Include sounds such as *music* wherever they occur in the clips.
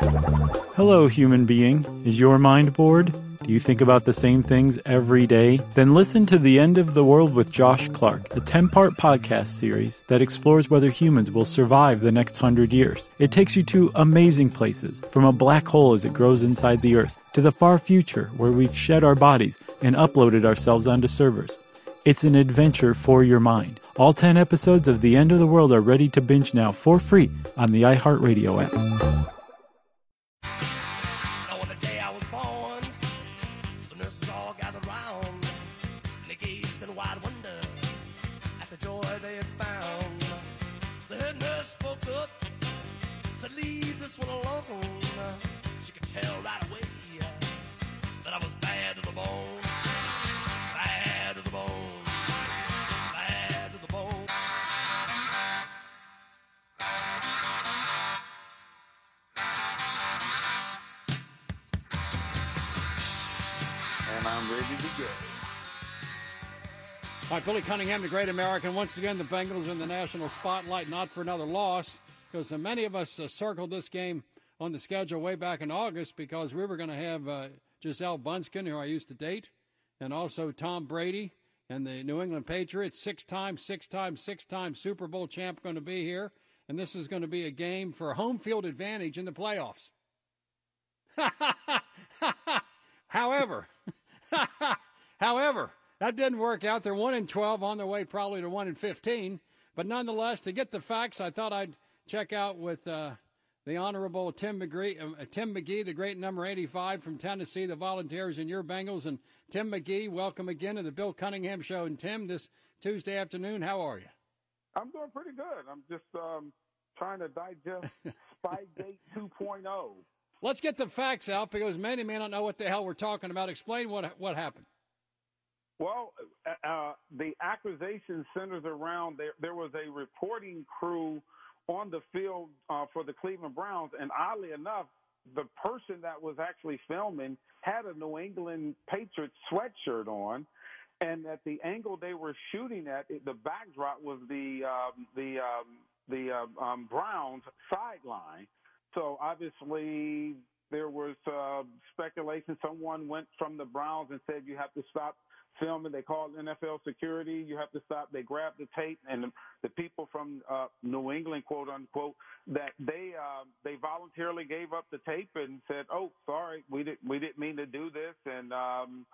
Hello, human being. Is your mind bored? Do you think about the same things every day? Then listen to The End of the World with Josh Clark, a 10 part podcast series that explores whether humans will survive the next hundred years. It takes you to amazing places, from a black hole as it grows inside the Earth, to the far future where we've shed our bodies and uploaded ourselves onto servers. It's an adventure for your mind. All 10 episodes of The End of the World are ready to binge now for free on the iHeartRadio app. And I'm ready to go. All right, Billy Cunningham, the great American. Once again, the Bengals in the national spotlight, not for another loss, because many of us uh, circled this game on the schedule way back in August because we were going to have uh, Gisele Bündchen, who I used to date, and also Tom Brady and the New England Patriots, six times, six times, six times Super Bowl champ, going to be here. And this is going to be a game for home field advantage in the playoffs. *laughs* However, *laughs* however, that didn't work out. They're one in twelve on their way probably to one in fifteen. But nonetheless, to get the facts, I thought I'd check out with uh, the Honorable Tim McGee, uh, Tim McGee, the great number eighty-five from Tennessee, the Volunteers and your Bengals. And Tim McGee, welcome again to the Bill Cunningham Show. And Tim, this Tuesday afternoon, how are you? I'm doing pretty good. I'm just um, trying to digest *laughs* Spygate 2.0. Let's get the facts out because many may not know what the hell we're talking about. Explain what what happened. Well, uh, uh, the accusation centers around there. There was a reporting crew on the field uh, for the Cleveland Browns, and oddly enough, the person that was actually filming had a New England Patriots sweatshirt on, and at the angle they were shooting at, it, the backdrop was the um, the um, the uh, um, Browns sideline. So obviously there was uh, speculation. Someone went from the Browns and said you have to stop filming. They called NFL security. You have to stop. They grabbed the tape, and the, people from uh, New England, quote unquote, that they uh, they voluntarily gave up the tape and said, "Oh, sorry, we didn't we didn't mean to do this." And um,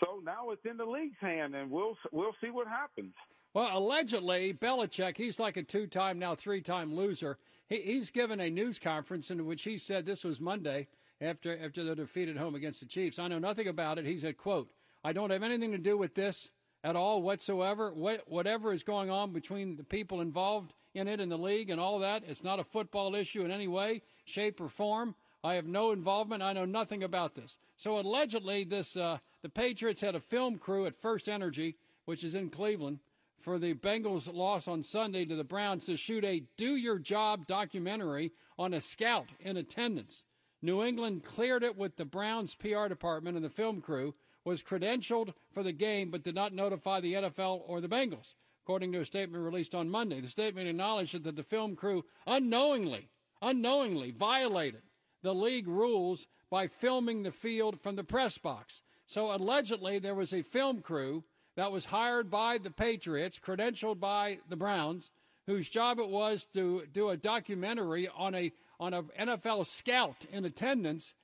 so now it's in the league's hand, and we'll we'll see what happens. Well, allegedly, Belichick, he's like a two time, now three time loser. He, he's given a news conference in which he said this was Monday after, after the defeat at home against the Chiefs. I know nothing about it. He said, quote, I don't have anything to do with this at all whatsoever. What, whatever is going on between the people involved in it in the league and all that, it's not a football issue in any way, shape, or form. I have no involvement. I know nothing about this. So allegedly, this uh, the Patriots had a film crew at FirstEnergy, which is in Cleveland, for the Bengals' loss on Sunday to the Browns to shoot a do your job documentary on a scout in attendance. New England cleared it with the Browns PR department and the film crew was credentialed for the game but did not notify the NFL or the Bengals, according to a statement released on Monday. The statement acknowledged that the film crew unknowingly, unknowingly violated the league rules by filming the field from the press box. So allegedly there was a film crew that was hired by the Patriots, credentialed by the Browns, whose job it was to do a documentary on a on an NFL scout in attendance,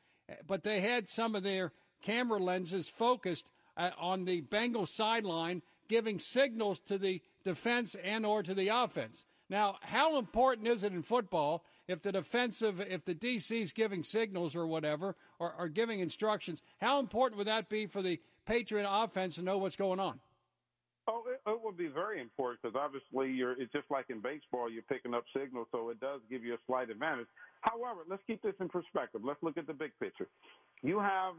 but they had some of their camera lenses focused uh, on the Bengals sideline, giving signals to the defense and or to the offense. Now, how important is it in football if the defensive, if the DC's giving signals or whatever, or, or giving instructions? How important would that be for the Patriot offense and know what's going on? Oh, it, it would be very important because obviously you're. It's just like in baseball, you're picking up signals, so it does give you a slight advantage. However, let's keep this in perspective. Let's look at the big picture. You have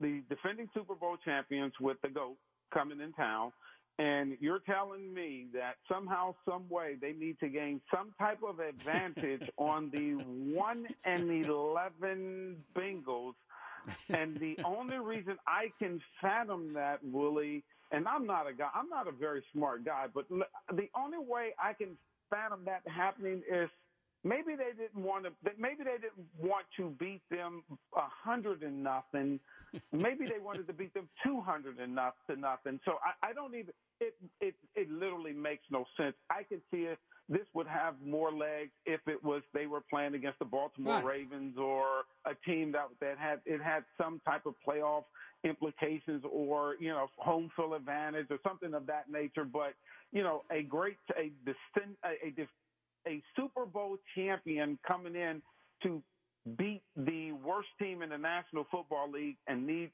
the defending Super Bowl champions with the GOAT coming in town, and you're telling me that somehow, some way, they need to gain some type of advantage *laughs* on the one and eleven Bengals. *laughs* And the only reason I can fathom that, Willie, and I'm not a guy, I'm not a very smart guy, but the only way I can fathom that happening is maybe they didn't want to maybe they didn't want to beat them a hundred and nothing. Maybe they wanted to beat them two hundred and not to nothing. So I, I don't even it it it literally makes no sense. I can see it this would have more legs if it was they were playing against the baltimore Right. ravens or a team that that had it had some type of playoff implications or you know home field advantage or something of that nature. But you know a great a a, a a Super Bowl champion coming in to beat the worst team in the National Football League and need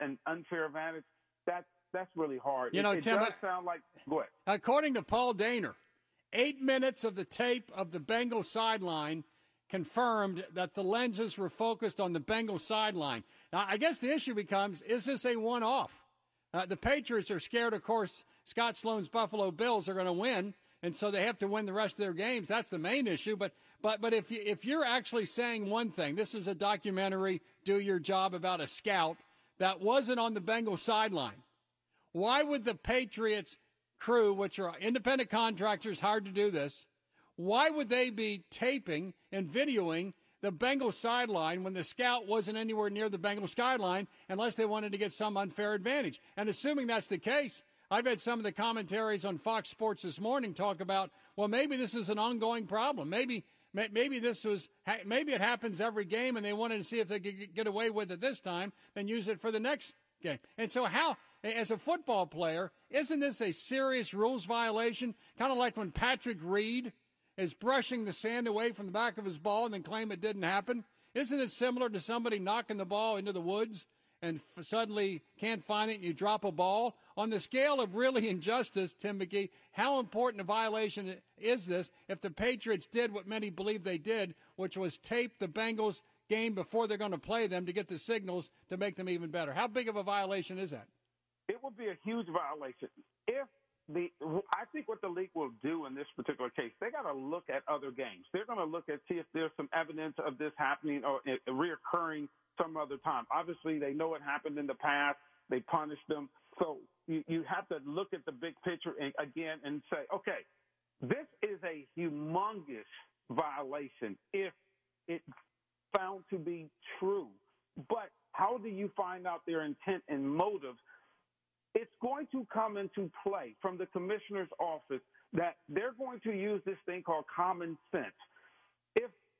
an unfair advantage, that that's really hard. You it, know, it Tim, does I- sound like go ahead. According to Paul Dehner, eight minutes of the tape of the Bengals sideline confirmed that the lenses were focused on the Bengals sideline. Now, I guess the issue becomes is this a one off? Uh, the Patriots are scared, of course, Scott Sloan's Buffalo Bills are going to win. And so they have to win the rest of their games. That's the main issue. But but but if you, if you're actually saying one thing, this is a documentary, do your job about a scout that wasn't on the Bengals sideline. Why would the Patriots crew, which are independent contractors, hard to do this, why would they be taping and videoing the Bengals sideline when the scout wasn't anywhere near the Bengals sideline unless they wanted to get some unfair advantage? And assuming that's the case, I've had some of the commentaries on Fox Sports this morning talk about, well, maybe this is an ongoing problem. Maybe maybe this was maybe it happens every game, and they wanted to see if they could get away with it this time, then use it for the next game. And so, how as a football player, isn't this a serious rules violation? Kind of like when Patrick Reed is brushing the sand away from the back of his ball and then claim it didn't happen. Isn't it similar to somebody knocking the ball into the woods and f- suddenly can't find it and you drop a ball? On the scale of really *laughs* injustice, Tim McGee, how important a violation is this if the Patriots did what many believe they did, which was tape the Bengals game before they're going to play them to get the signals to make them even better? How big of a violation is that? It would be a huge violation if the. I think what the league will do in this particular case, they got to look at other games. They're going to look at see if there's some evidence of this happening or eh, reoccurring some other time. Obviously, they know it happened in the past. They punished them, so you, you have to look at the big picture and, again and say, okay, this is a humongous violation if it found to be true. But how do you find out their intent and motives? It's going to come into play from the commissioner's office that they're going to use this thing called common sense.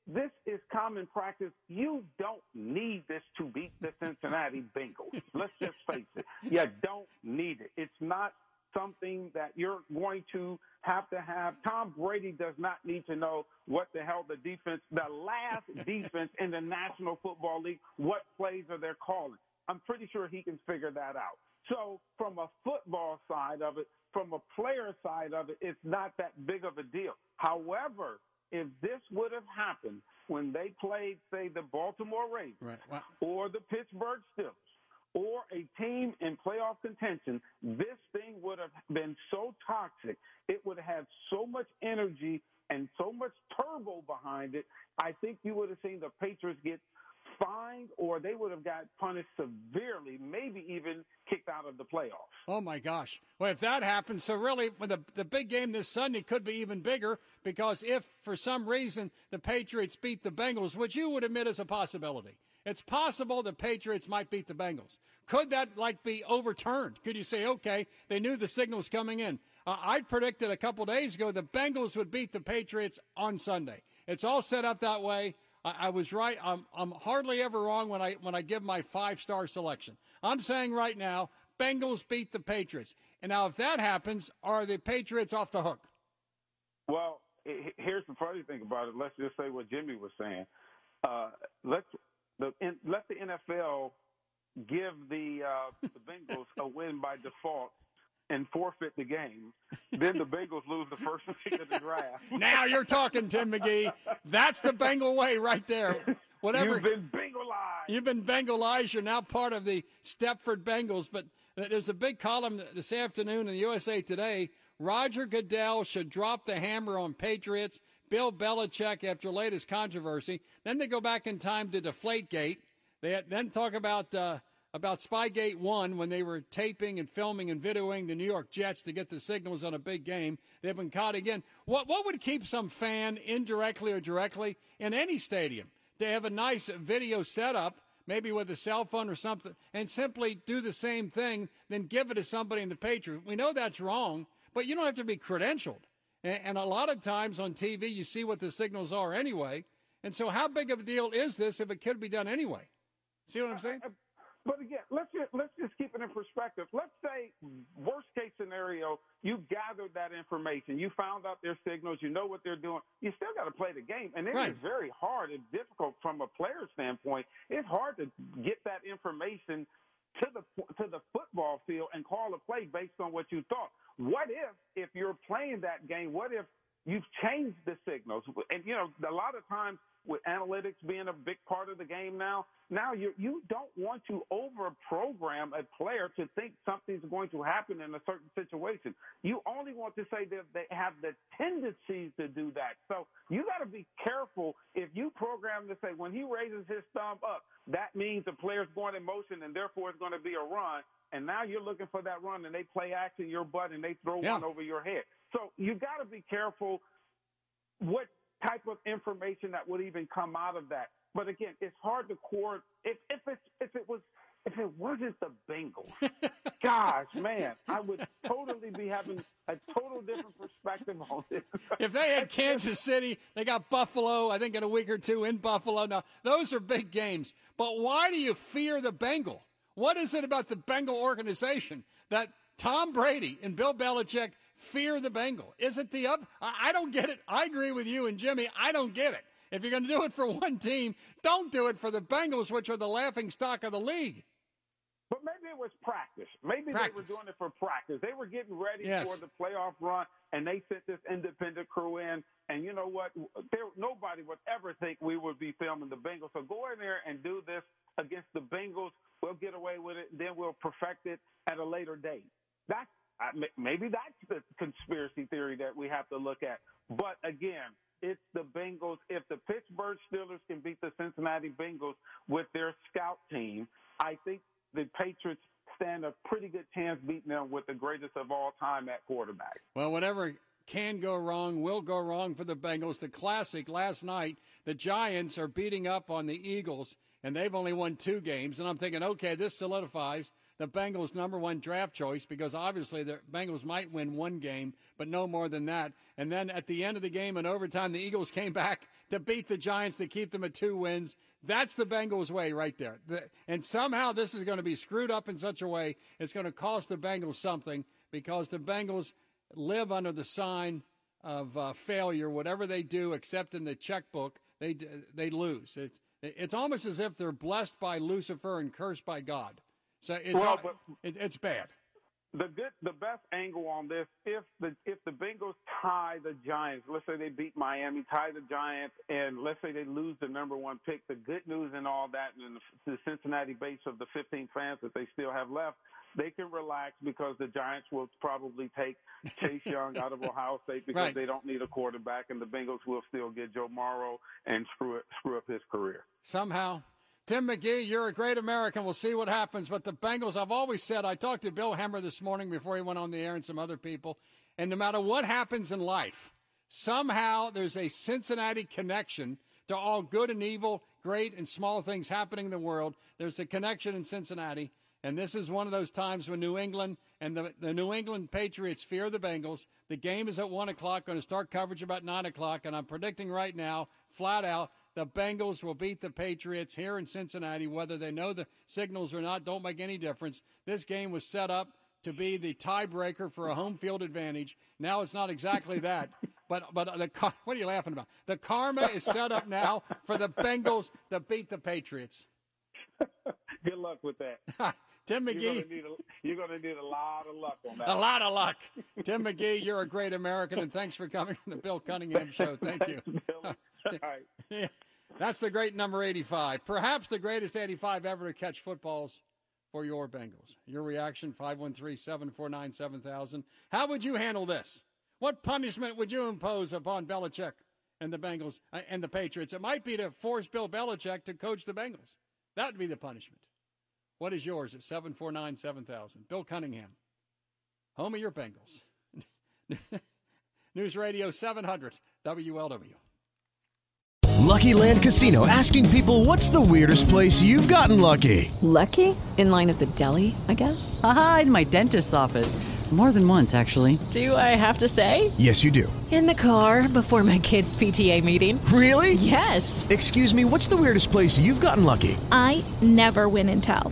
This is common practice, you don't need this to beat the Cincinnati Bengals. Let's just face it. You don't need it. It's not something that you're going to have to have. Tom Brady does not need to know what the hell the defense, the last *laughs* defense in the National Football League, what plays are they calling. I'm pretty sure he can figure that out. So from a football side of it, from a player side of it, it's not that big of a deal. However, if this would have happened when they played, say, the Baltimore Ravens Right. Wow. or the Pittsburgh Steelers or a team in playoff contention, this thing would have been so toxic. It would have had so much energy and so much turbo behind it. I think you would have seen the Patriots get fined or they would have got punished severely, maybe even kicked out of the playoffs. Oh my gosh! Well, if that happens, so really, the the big game this Sunday could be even bigger because if for some reason the Patriots beat the Bengals, which you would admit is a possibility, it's possible the Patriots might beat the Bengals. Could that like be overturned? Could you say, okay, they knew the signals coming in? Uh, I predicted a couple days ago the Bengals would beat the Patriots on Sunday. It's all set up that way. I, I was right. I'm, I'm hardly ever wrong when I when I give my five star selection. I'm saying right now, Bengals beat the Patriots. And now, if that happens, are the Patriots off the hook? Well, here's the funny thing about it. Let's just say what Jimmy was saying. Uh, let's the in, let the NFL give the uh, the Bengals a win by default and forfeit the game, then the Bengals lose the first pick of the draft. *laughs* now you're talking, Tim McGee. That's the Bengal way right there. Whatever. You've been Bengalized. You've been Bengalized. You're now part of the Stepford Bengals. But there's a big column this afternoon in the USA Today. Roger Goodell should drop the hammer on Patriots. Bill Belichick after latest controversy. Then they go back in time to Deflategate. They then talk about uh, about Spygate One when they were taping and filming and videoing the New York Jets to get the signals on a big game. They've been caught again. What what would keep some fan indirectly or directly in any stadium to have a nice video setup? Maybe with a cell phone or something, and simply do the same thing, then give it to somebody in the Patriot. We know that's wrong, but you don't have to be credentialed. And, and a lot of times on TV, you see what the signals are anyway. And so, how big of a deal is this if it could be done anyway? See what I'm saying? But again, let's just, let's just keep it in perspective. Let's say hmm. worst case scenario, you gathered that information, you found out their signals, you know what they're doing. You still got to play the game, and it Right. is very hard and difficult from a player standpoint. It's hard to get that information to the to the football field and call a play based on what you thought. What if if you're playing that game? What if you've changed the signals? And you know, a lot of times with analytics being a big part of the game now, now you you don't want to over program a player to think something's going to happen in a certain situation. You only want to say that they have the tendencies to do that. So you got to be careful if you program to say when he raises his thumb up, that means the player's going in motion and therefore it's going to be a run. And now you're looking for that run and they play action your butt and they throw Yeah. one over your head. So you got to be careful what type of information that would even come out of that. But again, it's hard to court if if it's if it was if it wasn't the Bengals. *laughs* gosh, man, I would totally be having a total different perspective on this. If they had *laughs* Kansas City, they got Buffalo, I think in a week or two in Buffalo. Now, those are big games. But why do you fear the Bengal? What is it about the Bengal organization that Tom Brady and Bill Belichick fear the Bengal? Is it the up? I don't get it. I agree with you and Jimmy. I don't get it. If you're going to do it for *laughs* one team, don't do it for the Bengals, which are the laughing stock of the league. But maybe it was practice. Maybe Practice. they were doing it for practice. They were getting ready Yes. for the playoff run, and they sent this independent crew in. And you know what? There, nobody would ever think we would be filming the Bengals. So go in there and do this against the Bengals. We'll get away with it. Then we'll perfect it at a later date. That's I- maybe that's the conspiracy theory that we have to look at. But again, it's the Bengals. If the Pittsburgh Steelers can beat the Cincinnati Bengals with their scout team, I think the Patriots stand a pretty good chance beating them with the greatest of all time at quarterback. Well, whatever can go wrong will go wrong for the Bengals. The classic last night, the Giants are beating up on the Eagles, and they've only won two games. And I'm thinking, okay, this solidifies the Bengals' number one draft choice because obviously the Bengals might win one game, but no more than that. And then at the end of the game in overtime, the Eagles came back to beat the Giants to keep them at two wins. That's the Bengals' way right there. And somehow this is going to be screwed up in such a way it's going to cost the Bengals something because the Bengals live under the sign of uh, failure. Whatever they do, except in the checkbook, they they lose. It's it's almost as if they're blessed by Lucifer and cursed by God. So it's Well, but- it, it's bad. The good, the best angle on this, if the if the Bengals tie the Giants, let's say they beat Miami, tie the Giants, and let's say they lose the number one pick. The good news and all that, and the, the Cincinnati base of the 15 fans that they still have left, they can relax because the Giants will probably take Chase Young out of Ohio State *laughs* because Right. they don't need a quarterback, and the Bengals will still get Joe Burrow and screw it, screw up his career. somehow. Tim McGee, you're a great American. We'll see what happens. But the Bengals, I've always said, I talked to Bill Hemmer this morning before he went on the air and some other people. And no matter what happens in life, somehow there's a Cincinnati connection to all good and evil, great and small things happening in the world. There's a connection in Cincinnati. And this is one of those times when New England and the, the New England Patriots fear the Bengals. The game is at 1 o'clock, going to start coverage about 9 o'clock. And I'm predicting right now, flat out, the Bengals will beat the Patriots here in Cincinnati. Whether they know the signals or not, don't make any difference. This game was set up to be the tiebreaker for a home field advantage. Now it's not exactly that. *laughs* But but the *laughs* what are you laughing about? The karma is set up now for the Bengals to beat the Patriots. *laughs* Good luck with that. Tim McGee. gonna, need a, you're gonna need a lot of luck on that. A lot of luck. *laughs* Tim McGee, you're a great American, and thanks for coming on the Bill Cunningham Show. *laughs* Thank you. All right. *laughs* That's the great number 85. Perhaps the greatest 85 ever to catch footballs for your Bengals. Your reaction, 513 749 7000. How would you handle this? What punishment would you impose upon Belichick and the Bengals uh, and the Patriots? It might be to force Bill Belichick to coach the Bengals. That would be the punishment. What is yours at 749 7000? Bill Cunningham, home of your Bengals. *laughs* News Radio 700, WLW. Lucky Land Casino asking people what's the weirdest place you've gotten lucky? Lucky? In line at the deli, I guess? Aha, in my dentist's office. More than once, actually. Do I have to say? Yes, you do. In the car before my kids' PTA meeting. Really? Yes. Excuse me, what's the weirdest place you've gotten lucky? I never win and tell.